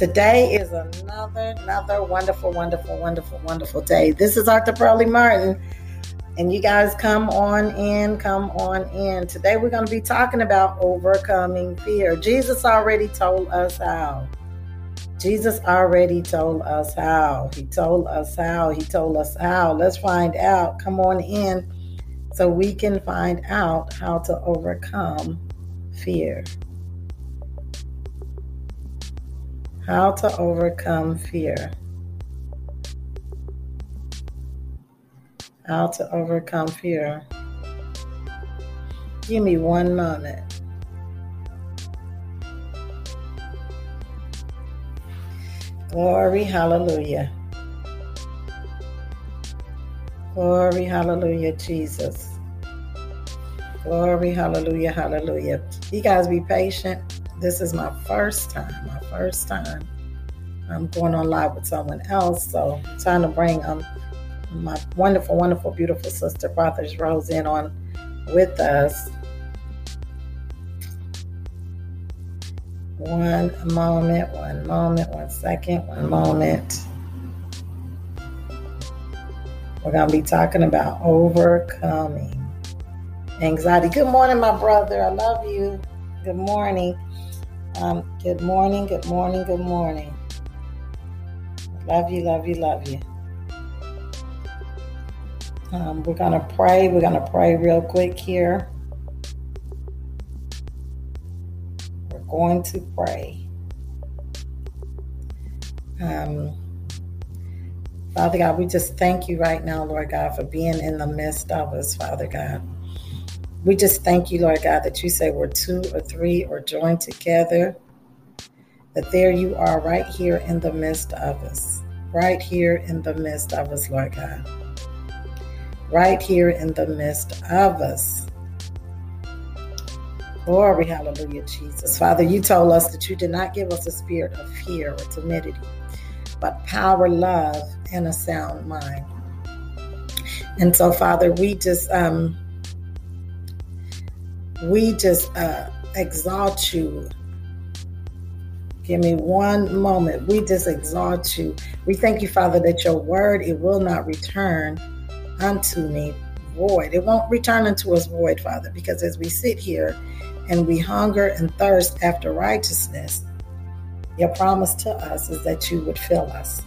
Today is another, another wonderful, wonderful, wonderful, wonderful day. This is Dr. Pearlie Martin, and you guys come on in, come on in. Today we're going to be talking about overcoming fear. Jesus already told us how. Jesus already told us how. He told us how. He told us how. Let's find out. Come on in so we can find out how to overcome fear. How to overcome fear. How to overcome fear. Give me one moment. Glory, hallelujah. Glory, hallelujah, Jesus. Glory, hallelujah, hallelujah. You guys be patient. This is my first time, my first time. I'm going on live with someone else, so trying to bring um my wonderful, wonderful, beautiful sister, Prophetess Rose, in on with us. One moment, one moment, one second, one moment. We're going to be talking about overcoming anxiety. Good morning, my brother. I love you. Good morning. Um, good morning, good morning, good morning. Love you, love you, love you. Um, we're going to pray. We're going to pray real quick here. We're going to pray. Um, Father God, we just thank you right now, Lord God, for being in the midst of us, Father God. We just thank you, Lord God, that you say we're two or three or joined together, that there you are right here in the midst of us, right here in the midst of us, Lord God. Right here in the midst of us. Glory, hallelujah, Jesus. Father, you told us that you did not give us a spirit of fear or timidity, but power, love, and a sound mind. And so, Father, we just um, we just uh, exalt you. Give me one moment. We just exalt you. We thank you, Father, that your word it will not return unto me void. It won't return unto us void, Father, because as we sit here and we hunger and thirst after righteousness, your promise to us is that you would fill us.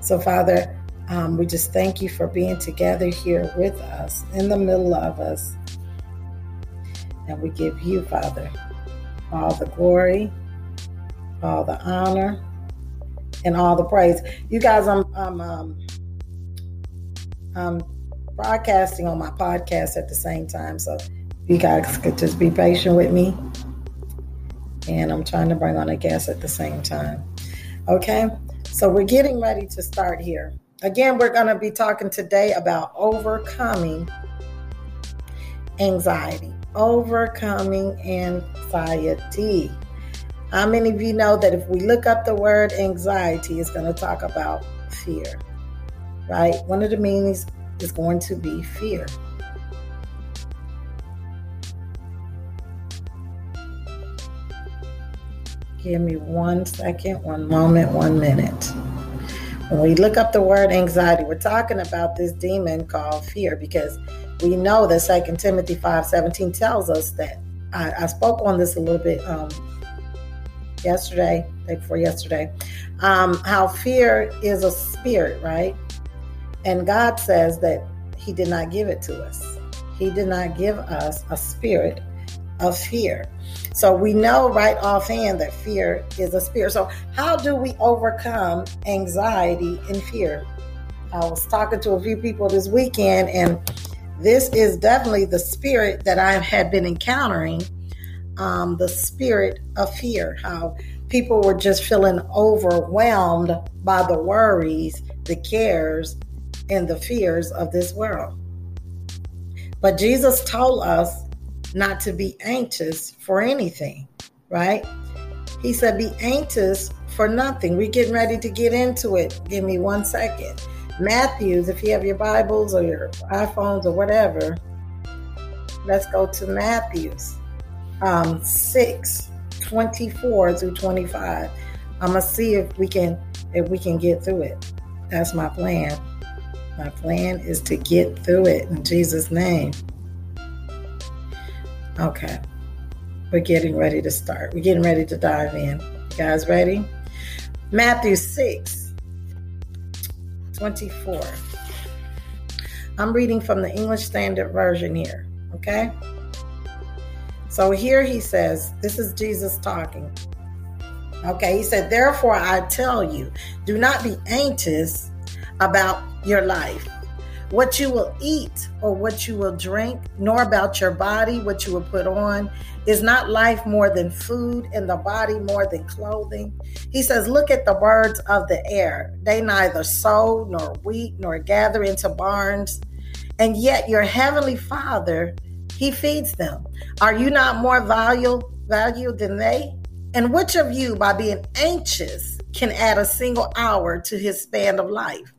So, Father, um, we just thank you for being together here with us, in the middle of us. And we give you, Father, all the glory, all the honor, and all the praise. You guys, I'm, I'm, um, I'm broadcasting on my podcast at the same time. So you guys could just be patient with me. And I'm trying to bring on a guest at the same time. Okay. So we're getting ready to start here. Again, we're going to be talking today about overcoming anxiety overcoming anxiety. How many of you know that if we look up the word anxiety, it's going to talk about fear, right? One of the meanings is going to be fear. Give me one second, one moment, one minute. When we look up the word anxiety, we're talking about this demon called fear because we know that Second Timothy 5.17 tells us that. I, I spoke on this a little bit um, yesterday, day before yesterday, um, how fear is a spirit, right? And God says that He did not give it to us. He did not give us a spirit of fear. So we know right offhand that fear is a spirit. So, how do we overcome anxiety and fear? I was talking to a few people this weekend, and this is definitely the spirit that I had been encountering um, the spirit of fear, how people were just feeling overwhelmed by the worries, the cares, and the fears of this world. But Jesus told us not to be anxious for anything, right? He said, Be anxious for nothing. We're getting ready to get into it. Give me one second. Matthews, if you have your Bibles or your iPhones or whatever, let's go to Matthews um, 6 24 through 25. I'm gonna see if we can if we can get through it. That's my plan. My plan is to get through it in Jesus' name. Okay. We're getting ready to start. We're getting ready to dive in. You guys ready? Matthew 6 24. I'm reading from the English Standard Version here. Okay? So here he says, This is Jesus talking. Okay, he said, Therefore I tell you, do not be anxious about your life, what you will eat or what you will drink, nor about your body, what you will put on. Is not life more than food and the body more than clothing? He says, Look at the birds of the air. They neither sow nor reap nor gather into barns, and yet your heavenly Father, He feeds them. Are you not more valuable, than they? And which of you, by being anxious, can add a single hour to his span of life?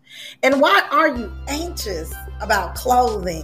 And why are you anxious about clothing?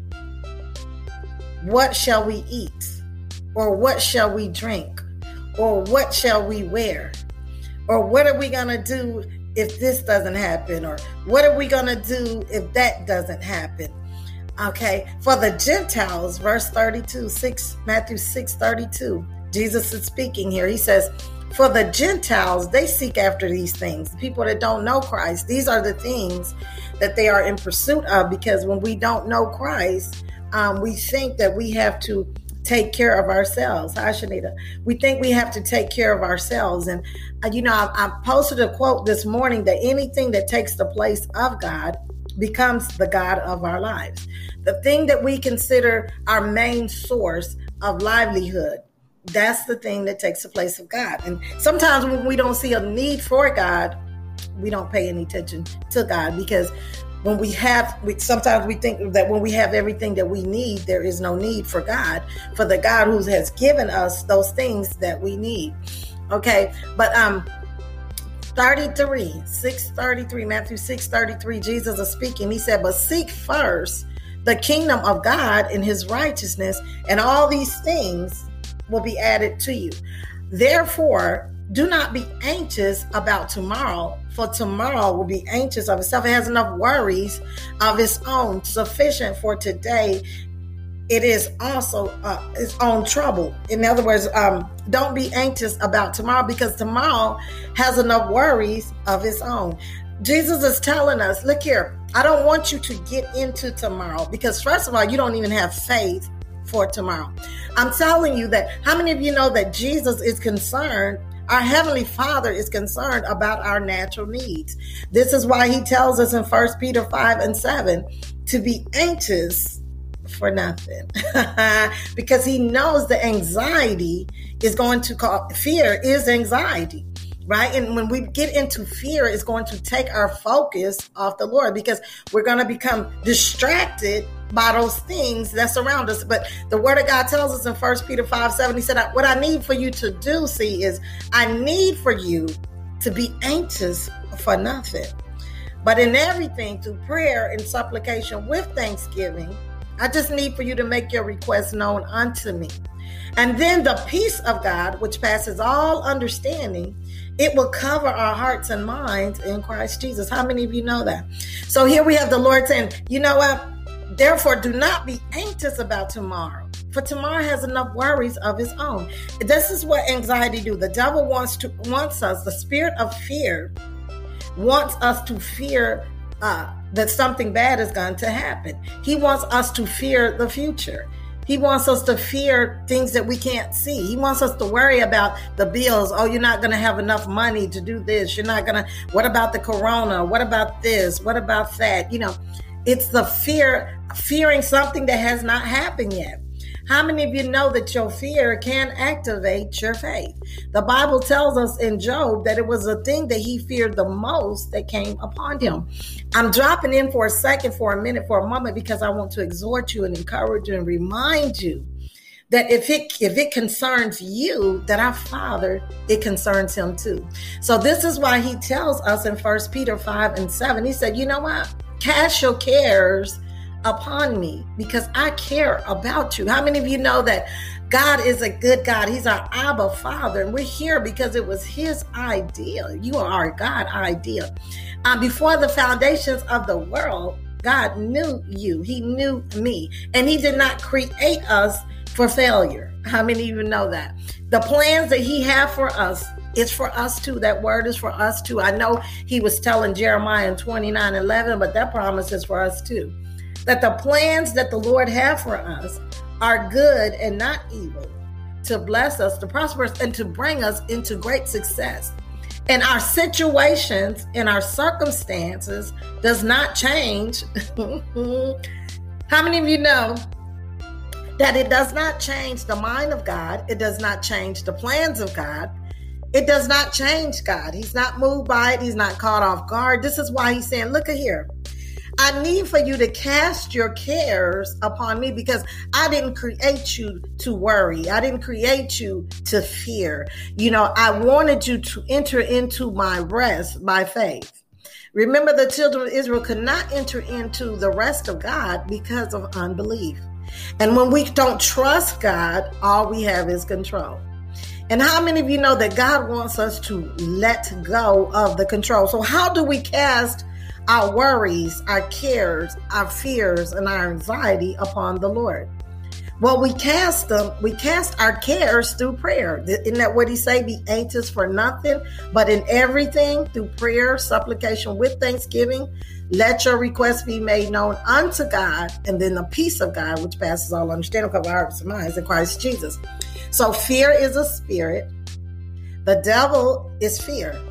What shall we eat? Or what shall we drink? Or what shall we wear? Or what are we going to do if this doesn't happen? Or what are we going to do if that doesn't happen? Okay, for the Gentiles, verse 32, 6, Matthew 6 32, Jesus is speaking here. He says, For the Gentiles, they seek after these things. People that don't know Christ, these are the things that they are in pursuit of because when we don't know Christ, um, we think that we have to take care of ourselves. Hi, Shanita. We think we have to take care of ourselves. And, uh, you know, I, I posted a quote this morning that anything that takes the place of God becomes the God of our lives. The thing that we consider our main source of livelihood, that's the thing that takes the place of God. And sometimes when we don't see a need for God, we don't pay any attention to God because when we have we, sometimes we think that when we have everything that we need there is no need for god for the god who has given us those things that we need. Okay but um 33 633 matthew 633 jesus is speaking. He said but seek first the kingdom of god and his righteousness and all these things will be added to you. Therefore do not be anxious about tomorrow, for tomorrow will be anxious of itself. It has enough worries of its own, sufficient for today. It is also uh, its own trouble. In other words, um, don't be anxious about tomorrow because tomorrow has enough worries of its own. Jesus is telling us, look here, I don't want you to get into tomorrow because, first of all, you don't even have faith for tomorrow. I'm telling you that how many of you know that Jesus is concerned our Heavenly Father is concerned about our natural needs. This is why He tells us in 1 Peter 5 and 7 to be anxious for nothing because He knows the anxiety is going to cause fear is anxiety right? And when we get into fear, it's going to take our focus off the Lord because we're going to become distracted by those things that surround us. But the word of God tells us in First Peter 5 7, he said, What I need for you to do, see, is I need for you to be anxious for nothing. But in everything, through prayer and supplication with thanksgiving, I just need for you to make your request known unto me. And then the peace of God, which passes all understanding, it will cover our hearts and minds in Christ Jesus. How many of you know that? So here we have the Lord saying, you know what? Therefore, do not be anxious about tomorrow, for tomorrow has enough worries of its own. This is what anxiety do. The devil wants to wants us. The spirit of fear wants us to fear uh, that something bad is going to happen. He wants us to fear the future. He wants us to fear things that we can't see. He wants us to worry about the bills. Oh, you're not going to have enough money to do this. You're not going to, what about the corona? What about this? What about that? You know, it's the fear, fearing something that has not happened yet. How many of you know that your fear can activate your faith? The Bible tells us in Job that it was a thing that he feared the most that came upon him. I'm dropping in for a second, for a minute, for a moment, because I want to exhort you and encourage you and remind you that if it if it concerns you that our father it concerns him too so this is why he tells us in first peter 5 and 7 he said you know what cast your cares upon me because i care about you. How many of you know that god is a good god? He's our abba father and we're here because it was his idea you are our god idea um, before the foundations of the world god knew you. He knew me and he did not create us for failure. How many of you know that? The plans that he had for us it's for us too. That word is for us too. I know he was telling Jeremiah in 29 11, but that promise is for us too. That the plans that the Lord have for us are good and not evil, to bless us, to prosper us, and to bring us into great success. And our situations and our circumstances does not change. How many of you know that it does not change the mind of God, it does not change the plans of God. It does not change God. He's not moved by it. He's not caught off guard. This is why he's saying, Look at here. I need for you to cast your cares upon me because I didn't create you to worry. I didn't create you to fear. You know, I wanted you to enter into my rest by faith. Remember, the children of Israel could not enter into the rest of God because of unbelief. And when we don't trust God, all we have is control. And how many of you know that God wants us to let go of the control? So, how do we cast our worries, our cares, our fears, and our anxiety upon the Lord? Well, we cast them, we cast our cares through prayer. Isn't that what he say? Be anxious for nothing, but in everything through prayer, supplication with thanksgiving. Let your requests be made known unto God, and then the peace of God, which passes all understanding, cover our hearts and minds in Christ Jesus. So fear is a spirit. The devil is fear.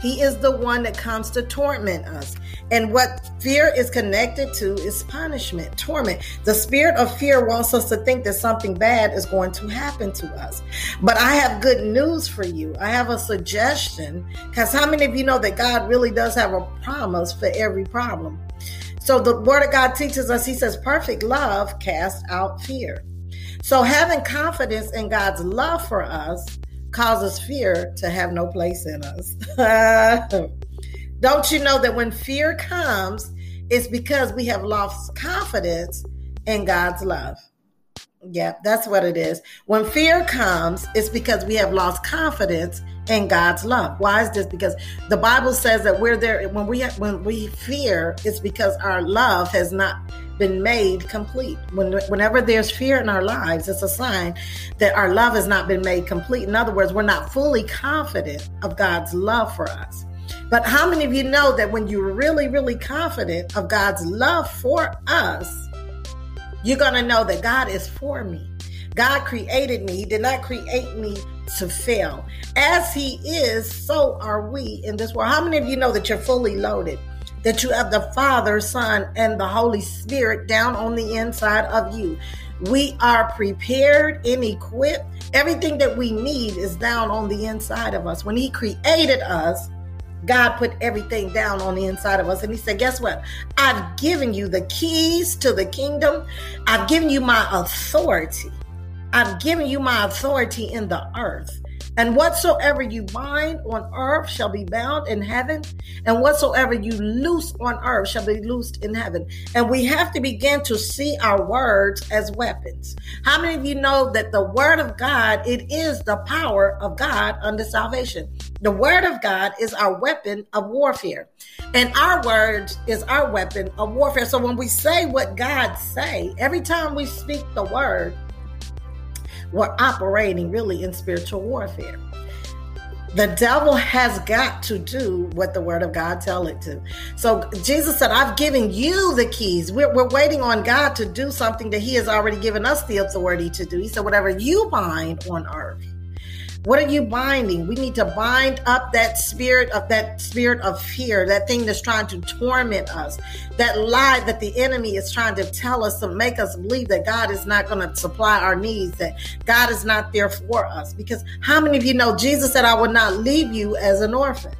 He is the one that comes to torment us. And what fear is connected to is punishment, torment. The spirit of fear wants us to think that something bad is going to happen to us. But I have good news for you. I have a suggestion because how many of you know that God really does have a promise for every problem? So the word of God teaches us, he says, perfect love casts out fear. So having confidence in God's love for us causes fear to have no place in us. Don't you know that when fear comes, it's because we have lost confidence in God's love? Yeah, that's what it is. When fear comes, it's because we have lost confidence in God's love. Why is this? Because the Bible says that we're there when we have, when we fear, it's because our love has not been made complete. When, whenever there's fear in our lives, it's a sign that our love has not been made complete. In other words, we're not fully confident of God's love for us. But how many of you know that when you're really, really confident of God's love for us, you're going to know that God is for me. God created me. He did not create me to fail. As He is, so are we in this world. How many of you know that you're fully loaded? that you have the Father, Son, and the Holy Spirit down on the inside of you. We are prepared and equipped. Everything that we need is down on the inside of us. When He created us, God put everything down on the inside of us. And He said, Guess what? I've given you the keys to the kingdom, I've given you my authority. I've given you my authority in the earth. And whatsoever you bind on earth shall be bound in heaven, and whatsoever you loose on earth shall be loosed in heaven. And we have to begin to see our words as weapons. How many of you know that the word of God, it is the power of God unto salvation? The word of God is our weapon of warfare. And our words is our weapon of warfare. So when we say what God say, every time we speak the word, we're operating really in spiritual warfare. The devil has got to do what the word of God tell it to. So Jesus said, I've given you the keys. We're, we're waiting on God to do something that he has already given us the authority to do. He said, whatever you bind on earth What are you binding? We need to bind up that spirit of that spirit of fear, that thing that's trying to torment us, that lie that the enemy is trying to tell us to make us believe that God is not going to supply our needs, that God is not there for us. Because how many of you know Jesus said, I would not leave you as an orphan?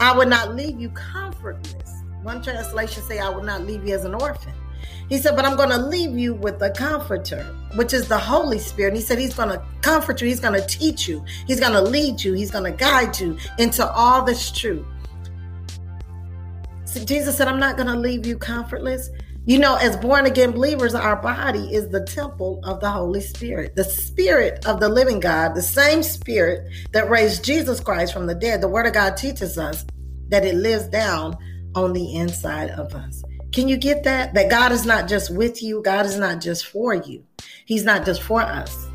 I would not leave you comfortless. One translation say, I would not leave you as an orphan. He said, But I'm going to leave you with the comforter, which is the Holy Spirit. And he said, He's going to comfort you. He's going to teach you. He's going to lead you. He's going to guide you into all this truth. So Jesus said, I'm not going to leave you comfortless. You know, as born again believers, our body is the temple of the Holy Spirit, the Spirit of the living God, the same Spirit that raised Jesus Christ from the dead. The Word of God teaches us that it lives down on the inside of us. Can you get that? That God is not just with you, God is not just for you. He's not just for us.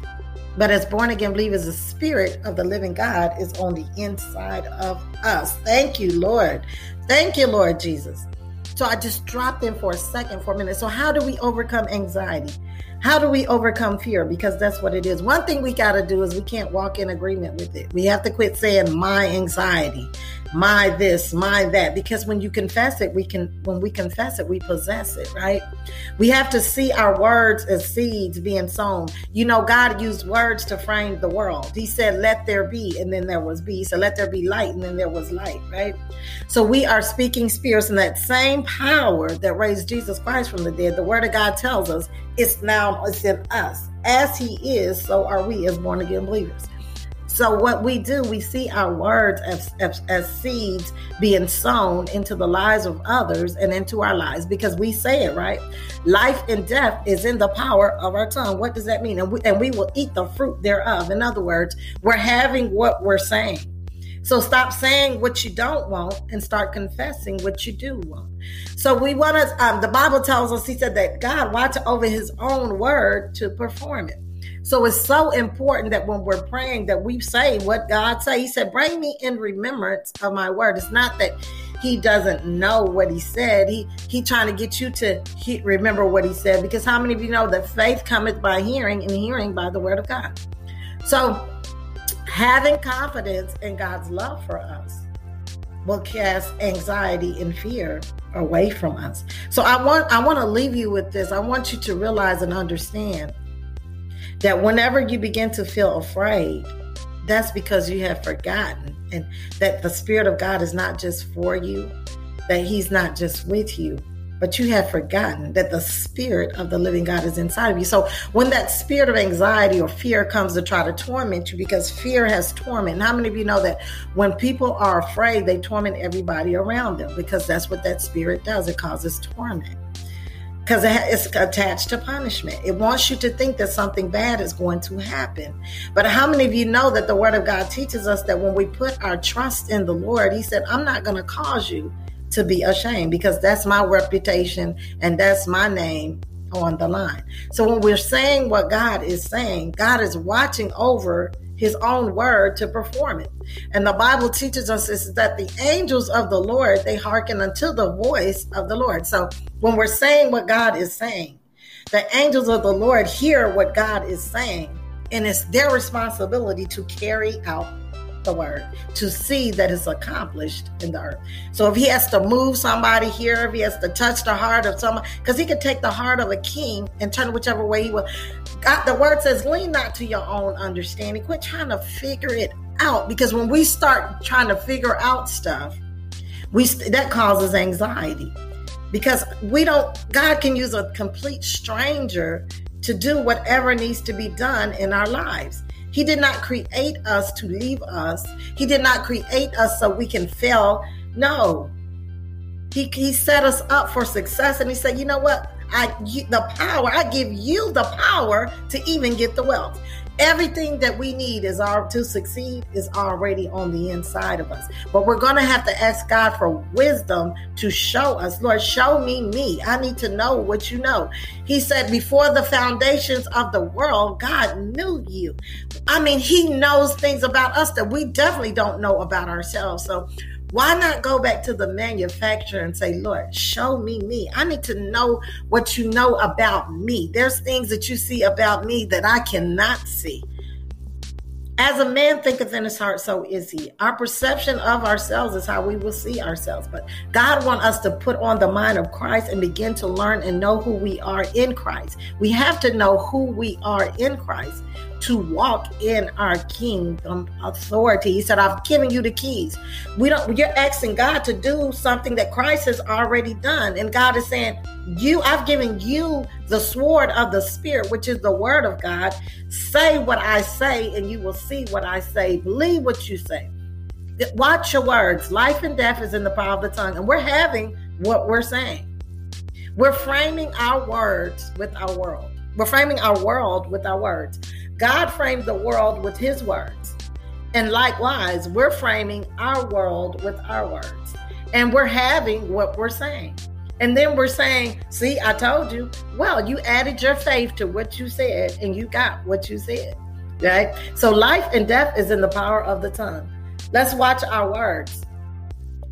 But as born again believers, the spirit of the living God is on the inside of us. Thank you, Lord. Thank you, Lord Jesus. So I just dropped in for a second, for a minute. So, how do we overcome anxiety? How do we overcome fear? Because that's what it is. One thing we got to do is we can't walk in agreement with it. We have to quit saying my anxiety my this, my that. Because when you confess it, we can, when we confess it, we possess it, right? We have to see our words as seeds being sown. You know, God used words to frame the world. He said, let there be, and then there was be. So let there be light, and then there was light, right? So we are speaking spirits, and that same power that raised Jesus Christ from the dead, the word of God tells us it's now it's in us. As he is, so are we as born again believers. So what we do, we see our words as, as, as, seeds being sown into the lives of others and into our lives because we say it right. Life and death is in the power of our tongue. What does that mean? And we, and we will eat the fruit thereof. In other words, we're having what we're saying. So stop saying what you don't want and start confessing what you do want. So we want to, um, the Bible tells us, he said that God watched over his own word to perform it. So it's so important that when we're praying that we say what God say. He said, "Bring me in remembrance of my word." It's not that he doesn't know what he said. He he trying to get you to he, remember what he said because how many of you know that faith cometh by hearing and hearing by the word of God. So having confidence in God's love for us will cast anxiety and fear away from us. So I want I want to leave you with this. I want you to realize and understand that whenever you begin to feel afraid, that's because you have forgotten and that the Spirit of God is not just for you, that He's not just with you, but you have forgotten that the Spirit of the living God is inside of you. So when that spirit of anxiety or fear comes to try to torment you, because fear has torment, and how many of you know that when people are afraid, they torment everybody around them because that's what that spirit does? It causes torment because it's attached to punishment. It wants you to think that something bad is going to happen. But how many of you know that the Word of God teaches us that when we put our trust in the Lord, He said, I'm not going to cause you to be ashamed because that's my reputation and that's my name on the line. So when we're saying what God is saying, God is watching over his own word to perform it. And the Bible teaches us is that the angels of the Lord, they hearken unto the voice of the Lord. So when we're saying what God is saying, the angels of the Lord hear what God is saying, and it's their responsibility to carry out the word to see that it's accomplished in the earth. So if he has to move somebody here, if he has to touch the heart of someone, because he could take the heart of a king and turn it whichever way he will. God, the word says, lean not to your own understanding. Quit trying to figure it out. Because when we start trying to figure out stuff, we that causes anxiety. Because we don't, God can use a complete stranger to do whatever needs to be done in our lives. He did not create us to leave us. He did not create us so we can fail. No. He, he set us up for success and he said, you know what? I the power, I give you the power to even get the wealth. Everything that we need is our to succeed is already on the inside of us. But we're going to have to ask God for wisdom to show us. Lord, show me me. I need to know what you know. He said before the foundations of the world, God knew you. I mean, he knows things about us that we definitely don't know about ourselves. So why not go back to the manufacturer and say, Lord, show me me? I need to know what you know about me. There's things that you see about me that I cannot see. As a man thinketh in his heart, so is he. Our perception of ourselves is how we will see ourselves. But God wants us to put on the mind of Christ and begin to learn and know who we are in Christ. We have to know who we are in Christ to walk in our kingdom authority. He said, I've given you the keys. We don't you're asking God to do something that Christ has already done. And God is saying, You, I've given you the sword of the spirit, which is the word of God. Say what I say, and you will see what I say. Believe what you say. Watch your words. Life and death is in the power of the tongue, and we're having what we're saying. We're framing our words with our world. We're framing our world with our words. God framed the world with his words. And likewise, we're framing our world with our words. And we're having what we're saying. And then we're saying, see, I told you. Well, you added your faith to what you said and you got what you said. Right? So life and death is in the power of the tongue. Let's watch our words.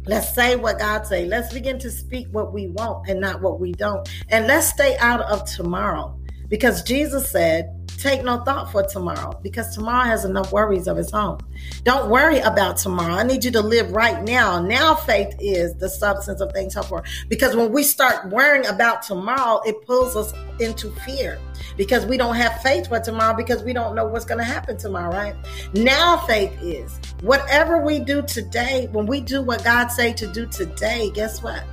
Let's say what God say. Let's begin to speak what we want and not what we don't. And let's stay out of tomorrow. Because Jesus said, Take no thought for tomorrow because tomorrow has enough worries of its own. Don't worry about tomorrow. I need you to live right now. Now, faith is the substance of things hoped for. Because when we start worrying about tomorrow, it pulls us into fear because we don't have faith for tomorrow because we don't know what's going to happen tomorrow, right? Now, faith is whatever we do today, when we do what God say to do today, guess what?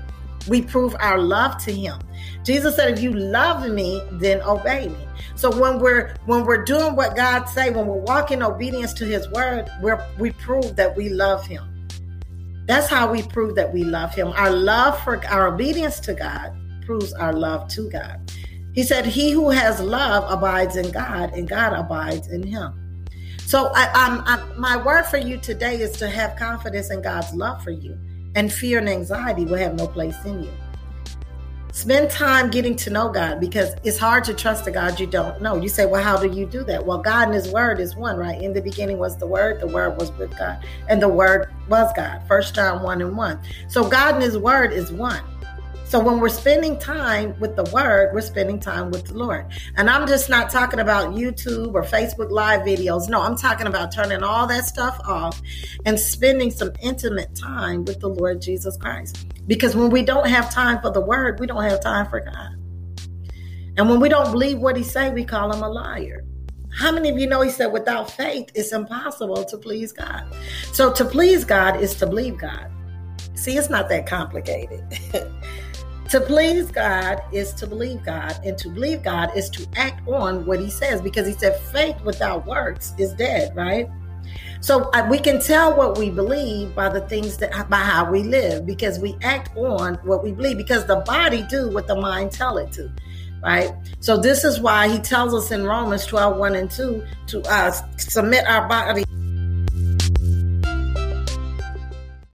We prove our love to him. Jesus said, if you love me, then obey me. So when we're when we're doing what God say, when we're walking obedience to his word, we're we prove that we love him. That's how we prove that we love him. Our love for our obedience to God proves our love to God. He said, He who has love abides in God, and God abides in him. So I, I, my word for you today is to have confidence in God's love for you and fear and anxiety will have no place in you. Spend time getting to know God because it's hard to trust a God you don't know. You say, Well, how do you do that? Well, God and His Word is one, right? In the beginning was the Word, the Word was with God, and the Word was God. First John 1 and 1. So God and His Word is one. So when we're spending time with the word, we're spending time with the Lord. And I'm just not talking about YouTube or Facebook live videos. No, I'm talking about turning all that stuff off and spending some intimate time with the Lord Jesus Christ. Because when we don't have time for the word, we don't have time for God. And when we don't believe what he say, we call him a liar. How many of you know he said without faith it's impossible to please God? So to please God is to believe God. See, it's not that complicated. To please God is to believe God, and to believe God is to act on what He says because He said faith without works is dead, right? So uh, we can tell what we believe by the things that by how we live because we act on what we believe because the body do what the mind tell it to right so this is why he tells us in romans 12 1 and 2 to uh, submit our body